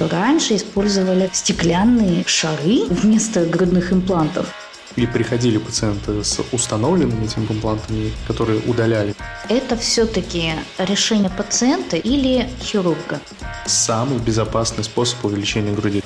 Раньше использовали стеклянные шары вместо грудных имплантов. И приходили пациенты с установленными этими имплантами, которые удаляли. Это все-таки решение пациента или хирурга? Самый безопасный способ увеличения груди.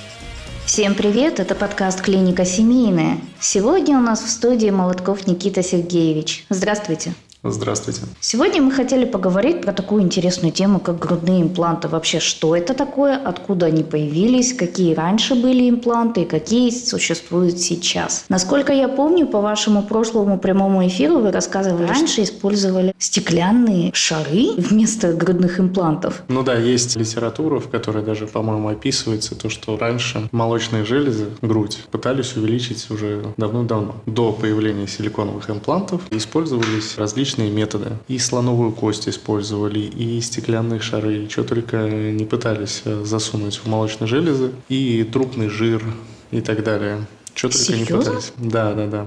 Всем привет, это подкаст «Клиника семейная». Сегодня у нас в студии Молотков Никита Сергеевич. Здравствуйте. Здравствуйте. Сегодня мы хотели поговорить про такую интересную тему, как грудные импланты. Вообще, что это такое, откуда они появились, какие раньше были импланты и какие существуют сейчас. Насколько я помню, по вашему прошлому прямому эфиру вы рассказывали, раньше использовали стеклянные шары вместо грудных имплантов. Ну да, есть литература, в которой даже, по-моему, описывается то, что раньше молочные железы, грудь, пытались увеличить уже давно-давно. До появления силиконовых имплантов использовались различные различные методы. И слоновую кость использовали, и стеклянные шары, и что только не пытались э, засунуть в молочные железы, и трупный жир и так далее. Что только Серьезно? не пытались. Да, да, да.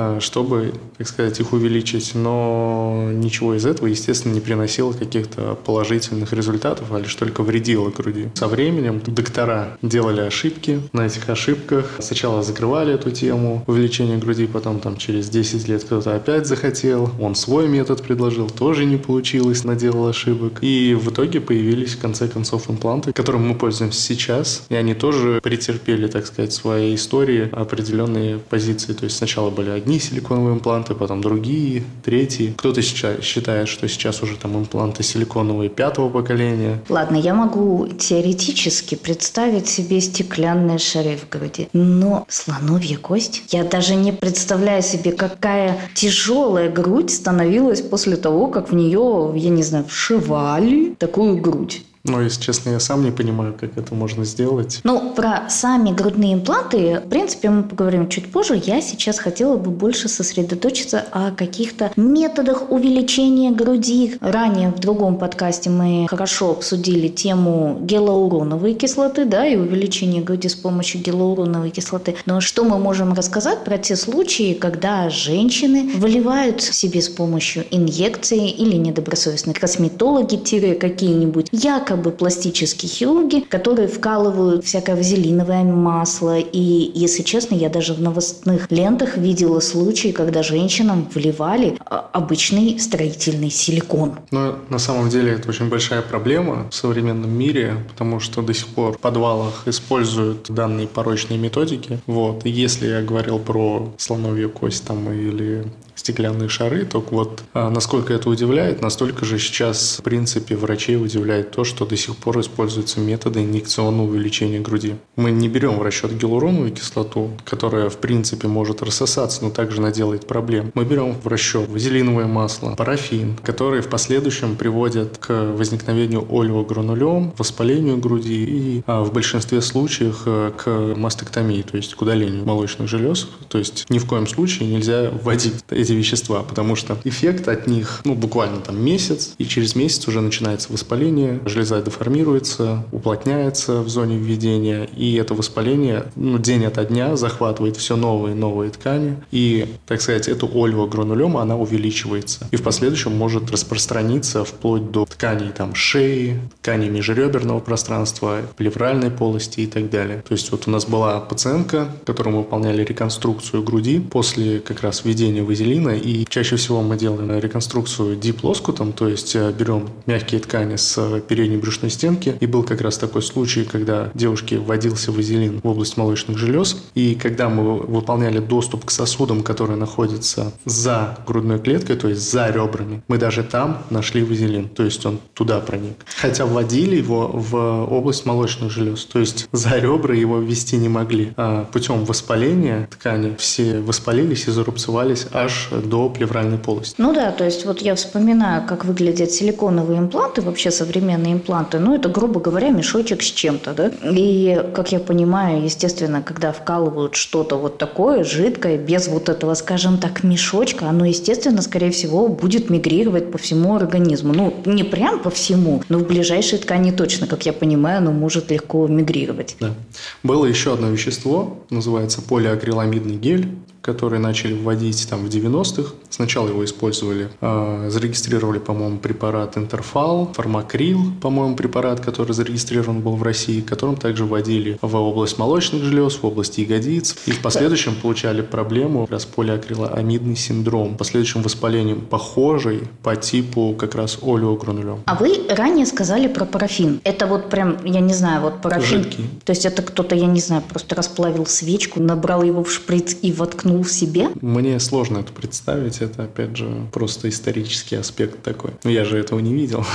Э, чтобы, так сказать, их увеличить. Но ничего из этого, естественно, не приносило каких-то положительных результатов, а лишь только вредило груди. Со временем доктора делали ошибки. На этих ошибках сначала закрывали эту тему увеличения груди, потом там через 10 лет кто-то опять захотел. Он свой метод предложил, тоже не получилось, наделал ошибок. И в итоге появились, в конце концов, импланты, которым мы пользуемся сейчас. И они тоже претерпели, так сказать, своей истории определенные позиции. То есть сначала были одни силиконовые импланты, потом другие, третьи. Кто-то сейчас считает, что сейчас уже там импланты силиконовые пятого поколения. Ладно, я могу теоретически представить себе стеклянные шары в груди, но слоновья кость? Я даже не представляю себе, какая тяжелая грудь становилась после того, как в нее, я не знаю, вшивали такую грудь. Но, если честно, я сам не понимаю, как это можно сделать. Ну, про сами грудные импланты, в принципе, мы поговорим чуть позже. Я сейчас хотела бы больше сосредоточиться о каких-то методах увеличения груди. Ранее в другом подкасте мы хорошо обсудили тему гиалуроновой кислоты, да, и увеличения груди с помощью гиалуроновой кислоты. Но что мы можем рассказать про те случаи, когда женщины выливают себе с помощью инъекции или недобросовестные косметологи-какие-нибудь якобы якобы пластические хирурги, которые вкалывают всякое вазелиновое масло. И, если честно, я даже в новостных лентах видела случаи, когда женщинам вливали а, обычный строительный силикон. Но на самом деле это очень большая проблема в современном мире, потому что до сих пор в подвалах используют данные порочные методики. Вот. И если я говорил про слоновью кость там или стеклянные шары, только вот а, насколько это удивляет, настолько же сейчас, в принципе, врачей удивляет то, что до сих пор используются методы инъекционного увеличения груди. Мы не берем в расчет гиалуроновую кислоту, которая, в принципе, может рассосаться, но также наделает проблем. Мы берем в расчет вазелиновое масло, парафин, которые в последующем приводят к возникновению олеогранулем, воспалению груди и а, в большинстве случаев э, к мастектомии, то есть к удалению молочных желез. То есть ни в коем случае нельзя вводить эти эти вещества, потому что эффект от них, ну, буквально там месяц, и через месяц уже начинается воспаление, железа деформируется, уплотняется в зоне введения, и это воспаление, ну, день ото дня захватывает все новые и новые ткани, и, так сказать, эту ольвогранулема, она увеличивается, и в последующем может распространиться вплоть до тканей там шеи, тканей межреберного пространства, плевральной полости и так далее. То есть вот у нас была пациентка, которому выполняли реконструкцию груди после как раз введения вазелина, глина, и чаще всего мы делаем реконструкцию диплоскутом, то есть э, берем мягкие ткани с передней брюшной стенки, и был как раз такой случай, когда девушке вводился вазелин в область молочных желез, и когда мы выполняли доступ к сосудам, которые находятся за грудной клеткой, то есть за ребрами, мы даже там нашли вазелин, то есть он туда проник. Хотя вводили его в область молочных желез, то есть за ребра его ввести не могли. А путем воспаления ткани все воспалились и зарубцевались аж до плевральной полости. Ну да, то есть вот я вспоминаю, как выглядят силиконовые импланты, вообще современные импланты. Ну это, грубо говоря, мешочек с чем-то, да? И, как я понимаю, естественно, когда вкалывают что-то вот такое жидкое, без вот этого, скажем так, мешочка, оно, естественно, скорее всего, будет мигрировать по всему организму. Ну, не прям по всему, но в ближайшей ткани точно, как я понимаю, оно может легко мигрировать. Да. Было еще одно вещество, называется полиакриламидный гель который начали вводить там в 90-х. Сначала его использовали, э, зарегистрировали, по-моему, препарат Интерфал, Фармакрил, по-моему, препарат, который зарегистрирован был в России, которым также вводили в область молочных желез, в области ягодиц. И в последующем получали проблему как раз полиакриламидный синдром, последующим воспалением похожий по типу как раз олеогранулем. А вы ранее сказали про парафин. Это вот прям, я не знаю, вот парафин. Жидкий. То есть это кто-то, я не знаю, просто расплавил свечку, набрал его в шприц и воткнул в себе? Мне сложно это представить, это опять же просто исторический аспект такой. Но я же этого не видел.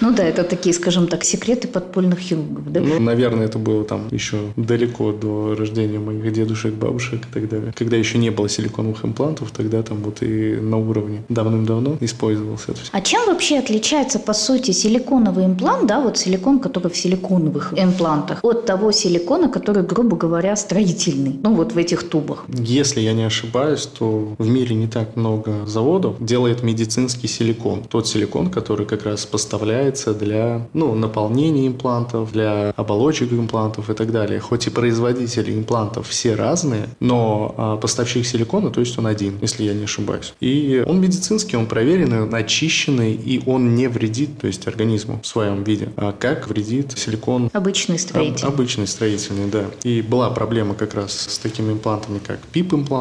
Ну да, это такие, скажем так, секреты подпольных хирургов, да? Ну, наверное, это было там еще далеко до рождения моих дедушек, бабушек и так далее. Когда еще не было силиконовых имплантов, тогда там вот и на уровне давным-давно использовался это все. А чем вообще отличается, по сути, силиконовый имплант, да, вот силикон, который в силиконовых имплантах, от того силикона, который, грубо говоря, строительный, ну вот в этих тубах? Если я не ошибаюсь, то в мире не так много заводов делает медицинский силикон. Тот силикон, который как раз поставляется для ну, наполнения имплантов, для оболочек имплантов и так далее. Хоть и производители имплантов все разные, но а, поставщик силикона, то есть он один, если я не ошибаюсь. И он медицинский, он проверенный, очищенный, и он не вредит, то есть организму в своем виде. А как вредит силикон? Обычный строительный. Об- обычный строительный, да. И была проблема как раз с такими имплантами, как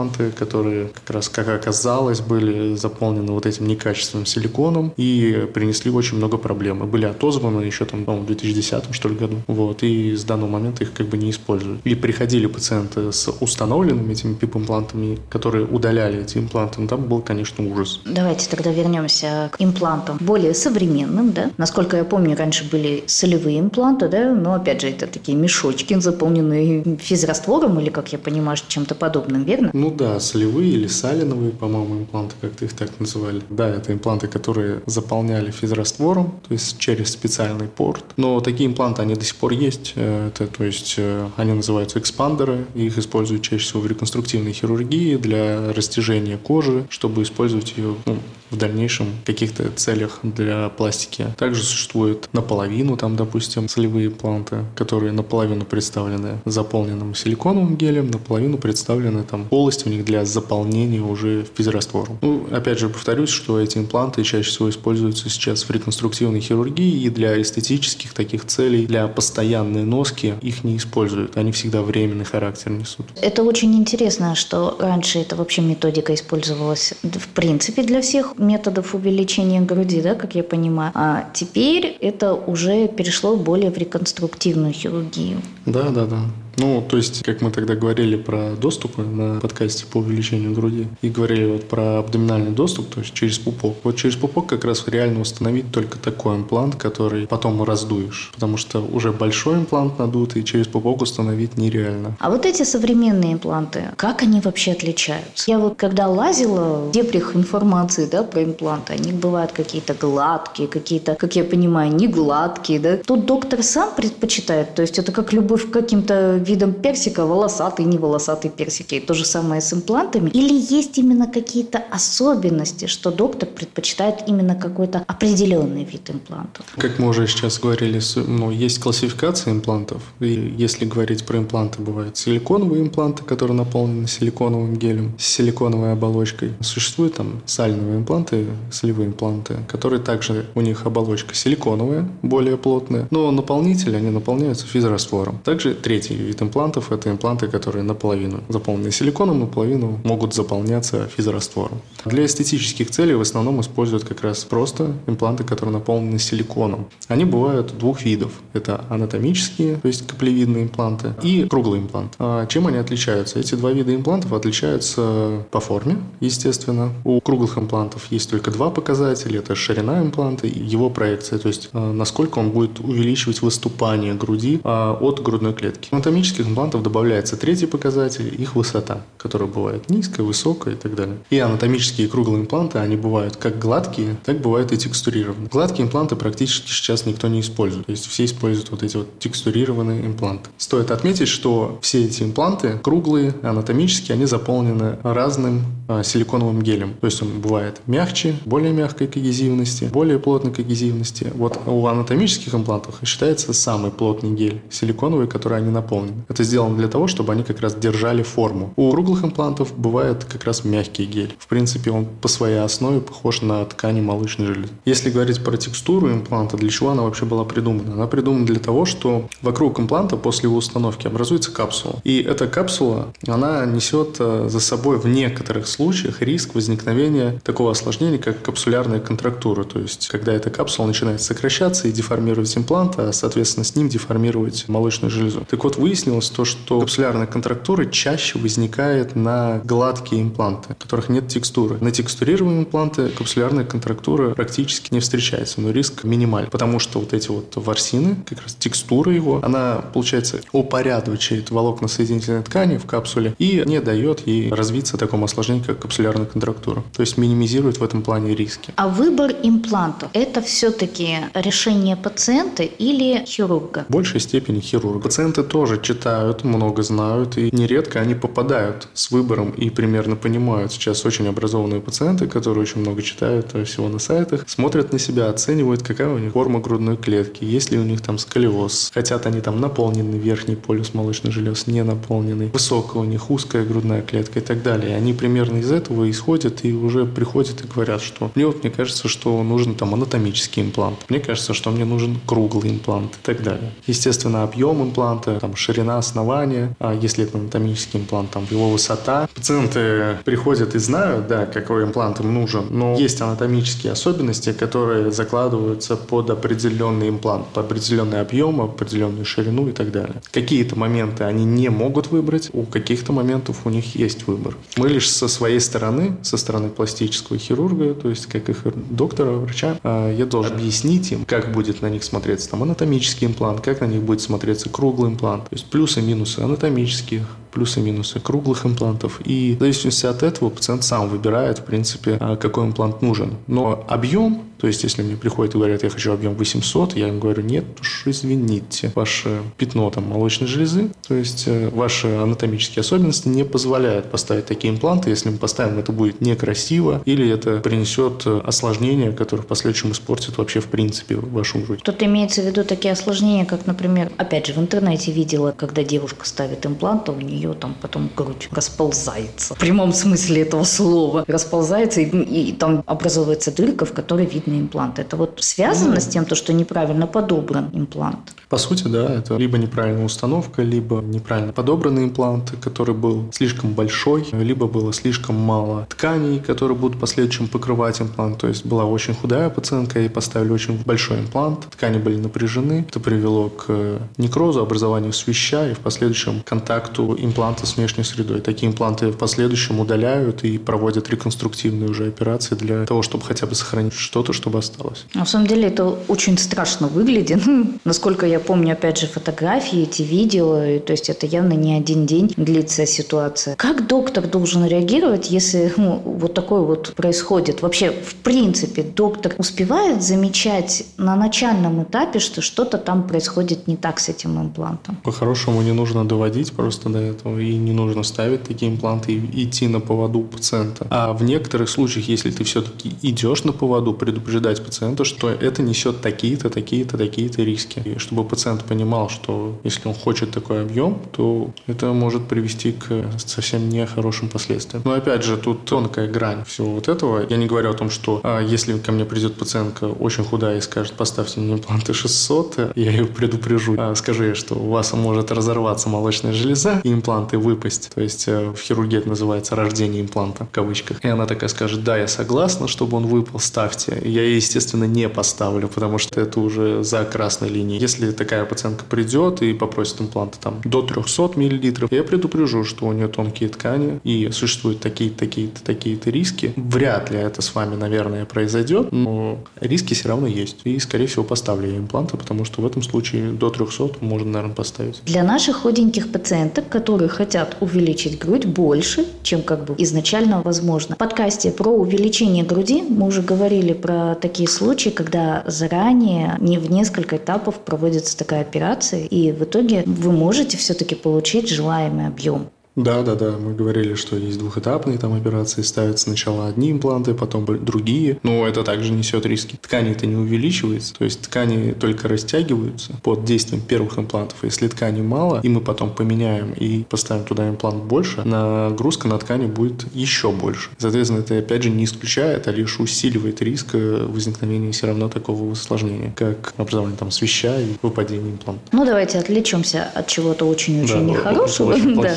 ПИП-импланты, которые как раз, как оказалось, были заполнены вот этим некачественным силиконом и принесли очень много проблем. И были отозваны еще там, по-моему, в 2010 что ли году. Вот. И с данного момента их как бы не используют. Или приходили пациенты с установленными этими ПИП-имплантами, которые удаляли эти импланты. Но там был, конечно, ужас. Давайте тогда вернемся к имплантам более современным, да? Насколько я помню, раньше были солевые импланты, да? Но опять же, это такие мешочки, заполненные физраствором или, как я понимаю, чем-то подобным, верно? Ну да, солевые или салиновые, по-моему, импланты, как-то их так называли. Да, это импланты, которые заполняли физраствором, то есть через специальный порт. Но такие импланты, они до сих пор есть. Э, Это, то есть э, они называются экспандеры, их используют чаще всего в реконструктивной хирургии для растяжения кожи, чтобы использовать ее ну, в дальнейшем в каких-то целях для пластики. Также существует наполовину, там, допустим, солевые импланты, которые наполовину представлены заполненным силиконовым гелем, наполовину представлены там полость у них для заполнения уже физраствором. Ну, опять же, повторюсь, что эти импланты чаще всего используются сейчас в реконструктивной хирургии и для эстетических таких целей, для постоянной носки их не используют. Они всегда временный характер несут. Это очень интересно, что раньше это вообще методика использовалась в принципе для всех методов увеличения груди, да, как я понимаю. А теперь это уже перешло более в реконструктивную хирургию. Да, да, да. Ну, то есть, как мы тогда говорили про доступы на подкасте по увеличению груди, и говорили вот про абдоминальный доступ, то есть через пупок. Вот через пупок как раз реально установить только такой имплант, который потом раздуешь, потому что уже большой имплант надут, и через пупок установить нереально. А вот эти современные импланты, как они вообще отличаются? Я вот когда лазила в дебрях информации да, про импланты, они бывают какие-то гладкие, какие-то, как я понимаю, не гладкие. Да? Тут доктор сам предпочитает, то есть это как любовь к каким-то видам персика, волосатый, не волосатый персики. И то же самое с имплантами. Или есть именно какие-то особенности, что доктор предпочитает именно какой-то определенный вид имплантов? Как мы уже сейчас говорили, ну, есть классификация имплантов. И если говорить про импланты, бывают силиконовые импланты, которые наполнены силиконовым гелем, с силиконовой оболочкой. Существуют там сальновые импланты, солевые импланты, которые также, у них оболочка силиконовая, более плотная, но наполнители, они наполняются физраствором. Также третий вид имплантов – это импланты, которые наполовину заполнены силиконом, наполовину могут заполняться физраствором. Для эстетических целей в основном используют как раз просто импланты, которые наполнены силиконом. Они бывают двух видов. Это анатомические, то есть каплевидные импланты, и круглый имплант. А чем они отличаются? Эти два вида имплантов отличаются по форме, естественно. У круглых имплантов есть только два показателя. Это ширина импланта и его проекция, то есть а, насколько он будет увеличивать выступание груди а, от грудной клетки. У анатомических имплантов добавляется третий показатель, их высота, которая бывает низкая, высокая и так далее. И анатомические круглые импланты, они бывают как гладкие, так бывают и текстурированные. Гладкие импланты практически сейчас никто не использует. То есть все используют вот эти вот текстурированные импланты. Стоит отметить, что все эти импланты, круглые, анатомические, они заполнены разным а, силиконовым гелем. То есть он бывает мягче, более мягкой когезивности, более плотной когезивности. Вот у анатомических имплантов считается самый плотный гель силиконовый, который они наполнены. Это сделано для того, чтобы они как раз держали форму. У круглых имплантов бывает как раз мягкий гель. В принципе, он по своей основе похож на ткани молочной железы. Если говорить про текстуру импланта, для чего она вообще была придумана? Она придумана для того, что вокруг импланта после его установки образуется капсула. И эта капсула, она несет э, за собой в некоторых случаях риск возникновения такого осложнения, как капсулярная контрактура. То есть, когда эта капсула начинает сокращаться и деформировать имплант, а, соответственно, с ним деформировать молочную железу. Так вот, выяснилось то, что капсулярная контрактура чаще возникает на гладкие импланты, у которых нет текстуры. На текстурированные импланты капсулярная контрактура практически не встречается, но риск минималь, потому что вот эти вот ворсины, как раз текстура его, она, получается, упорядочивает волокна соединительной ткани в капсуле и не дает ей развиться такому осложнению, как капсулярная контрактура. То есть минимизирует в этом плане риски. А выбор имплантов – это все-таки решение пациента или хирурга? В большей степени хирурга. Пациенты тоже читают, много знают, и нередко они попадают с выбором и примерно понимают. Сейчас очень образованные пациенты, которые очень много читают всего на сайтах, смотрят на себя, оценивают, какая у них форма грудной клетки, есть ли у них там сколиоз, хотят они там наполненный верхний полюс молочных желез, не наполненный, высокая у них узкая грудная клетка и так далее. Они примерно из этого исходят и уже приходят и говорят, что мне вот мне кажется, что нужен там анатомический имплант, мне кажется, что мне нужен круглый имплант и так далее. Естественно, объем импланта, там ширина основания, а если это анатомический имплант, там его высота. Пациенты приходят и знают, да, какой имплант им нужен, но есть анатомические особенности, которые закладываются под определенный имплант, под определенный объем, определенную ширину и так далее. Какие-то моменты они не могут выбрать, у каких-то моментов у них есть выбор. Мы лишь со своей стороны, со стороны пластического хирурга, то есть как их доктора, врача, а, я должен объяснить им, как будет на них смотреться там анатомический имплант, как на них будет смотреться круглый имплант, то есть плюсы и минусы анатомических, плюсы и минусы круглых имплантов. И в зависимости от этого пациент сам выбирает, в принципе, а, какой имплант нужен. Но объем то есть, если мне приходят и говорят, я хочу объем 800, я им говорю, нет, уж извините, ваше пятно там молочной железы, то есть э, ваши анатомические особенности не позволяют поставить такие импланты. Если мы поставим, это будет некрасиво или это принесет э, осложнения, которые в последующем испортят вообще в принципе вашу грудь. Тут имеется в виду такие осложнения, как, например, опять же, в интернете видела, когда девушка ставит имплант, а у нее там потом грудь расползается. В прямом смысле этого слова. Расползается, и, и там образовывается дырка, в которой видно имплант. Это вот связано mm. с тем, то, что неправильно подобран имплант? По сути, да, это либо неправильная установка, либо неправильно подобранный имплант, который был слишком большой, либо было слишком мало тканей, которые будут в последующем покрывать имплант. То есть была очень худая пациентка, и поставили очень большой имплант, ткани были напряжены. Это привело к некрозу, образованию свища и в последующем контакту импланта с внешней средой. Такие импланты в последующем удаляют и проводят реконструктивные уже операции для того, чтобы хотя бы сохранить что-то, чтобы осталось. На самом деле это очень страшно выглядит. Насколько я помню, опять же, фотографии, эти видео, и, то есть это явно не один день длится ситуация. Как доктор должен реагировать, если ну, вот такое вот происходит? Вообще, в принципе, доктор успевает замечать на начальном этапе, что что-то там происходит не так с этим имплантом? По-хорошему не нужно доводить просто до этого, и не нужно ставить такие импланты и идти на поводу пациента. А в некоторых случаях, если ты все-таки идешь на поводу, предупреждать пациента, что это несет такие-то, такие-то, такие-то риски. И чтобы пациент понимал, что если он хочет такой объем, то это может привести к совсем нехорошим последствиям. Но опять же, тут тонкая грань всего вот этого. Я не говорю о том, что а, если ко мне придет пациентка очень худая и скажет, поставьте мне импланты 600, я ее предупрежу. А, скажи, что у вас может разорваться молочная железа и импланты выпасть. То есть э, в хирургии это называется рождение импланта в кавычках. И она такая скажет, да, я согласна, чтобы он выпал, ставьте. Я, естественно, не поставлю, потому что это уже за красной линией. Если такая пациентка придет и попросит импланты там до 300 мл, я предупрежу, что у нее тонкие ткани и существуют такие-то, такие-то, такие-то риски. Вряд ли это с вами, наверное, произойдет, но риски все равно есть. И, скорее всего, поставлю я импланты, потому что в этом случае до 300 можно, наверное, поставить. Для наших худеньких пациенток, которые хотят увеличить грудь больше, чем как бы изначально возможно. В подкасте про увеличение груди мы уже говорили про такие случаи, когда заранее не в несколько этапов проводится такая операция, и в итоге вы можете все-таки получить желаемый объем. Да, да, да. Мы говорили, что есть двухэтапные там операции, ставятся сначала одни импланты, потом другие. Но это также несет риски. Ткани это не увеличивается, то есть ткани только растягиваются под действием первых имплантов. Если ткани мало, и мы потом поменяем и поставим туда имплант больше, нагрузка на ткани будет еще больше. Соответственно, это опять же не исключает, а лишь усиливает риск возникновения все равно такого осложнения, как образование там свища и выпадение импланта. Ну, давайте отвлечемся от чего-то очень-очень да, нехорошего. Очень, да.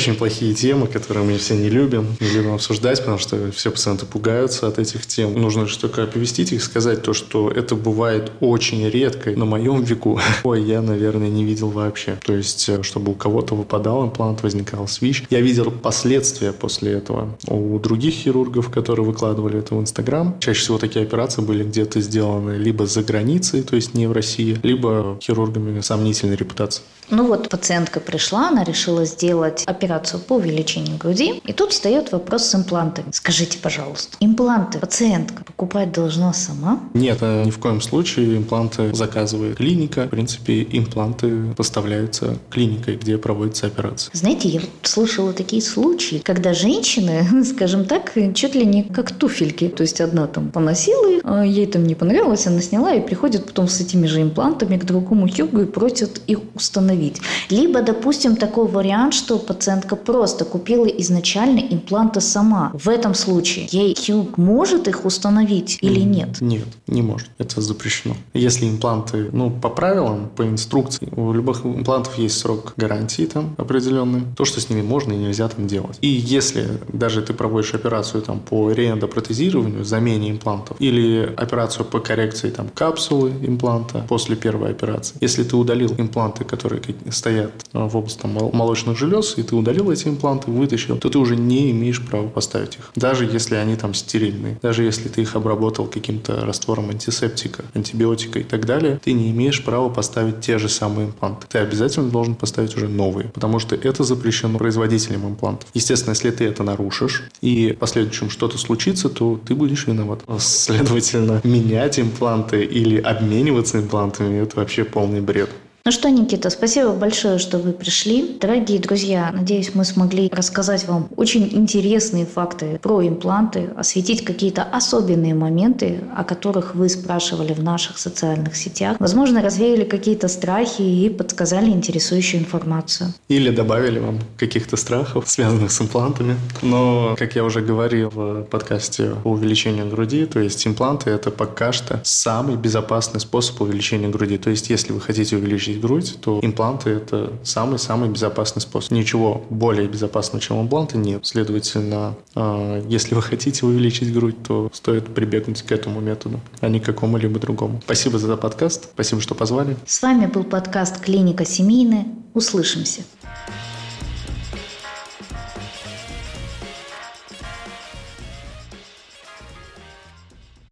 Очень плохие темы, которые мы все не любим, не любим обсуждать, потому что все пациенты пугаются от этих тем. Нужно же только оповестить их, сказать то, что это бывает очень редко на моем веку. Ой, я, наверное, не видел вообще. То есть, э, чтобы у кого-то выпадал имплант, возникал свищ. Я видел последствия после этого у других хирургов, которые выкладывали это в Инстаграм. Чаще всего такие операции были где-то сделаны либо за границей, то есть не в России, либо хирургами сомнительной репутации. Ну вот пациентка пришла, она решила сделать операцию по увеличению груди, и тут встает вопрос с имплантами. Скажите, пожалуйста, импланты пациентка покупать должна сама? Нет, э, ни в коем случае импланты заказывает клиника. В принципе, импланты поставляются клиникой, где проводится операция. Знаете, я вот слышала такие случаи, когда женщины, скажем так, чуть ли не как туфельки. То есть одна там поносила, а ей там не понравилось, она сняла и приходит потом с этими же имплантами к другому хирургу и просит их установить установить. Либо, допустим, такой вариант, что пациентка просто купила изначально импланты сама. В этом случае ей хирург может их установить или нет? Нет, не может. Это запрещено. Если импланты, ну, по правилам, по инструкции, у любых имплантов есть срок гарантии там определенный, то, что с ними можно и нельзя там делать. И если даже ты проводишь операцию там по реэндопротезированию, замене имплантов, или операцию по коррекции там капсулы импланта после первой операции, если ты удалил импланты, которые стоят в области там, молочных желез, и ты удалил эти импланты, вытащил, то ты уже не имеешь права поставить их. Даже если они там стерильные, даже если ты их обработал каким-то раствором антисептика, антибиотика и так далее, ты не имеешь права поставить те же самые импланты. Ты обязательно должен поставить уже новые, потому что это запрещено производителем имплантов. Естественно, если ты это нарушишь, и в последующем что-то случится, то ты будешь виноват. Следовательно, менять импланты или обмениваться имплантами – это вообще полный бред. Ну что, Никита, спасибо большое, что вы пришли. Дорогие друзья, надеюсь, мы смогли рассказать вам очень интересные факты про импланты, осветить какие-то особенные моменты, о которых вы спрашивали в наших социальных сетях. Возможно, развеяли какие-то страхи и подсказали интересующую информацию. Или добавили вам каких-то страхов, связанных с имплантами. Но, как я уже говорил в подкасте по увеличению груди, то есть импланты – это пока что самый безопасный способ увеличения груди. То есть, если вы хотите увеличить грудь, то импланты – это самый-самый безопасный способ. Ничего более безопасного, чем импланты, нет. Следовательно, а, если вы хотите увеличить грудь, то стоит прибегнуть к этому методу, а не к какому-либо другому. Спасибо за подкаст, спасибо, что позвали. С вами был подкаст «Клиника семейная». Услышимся.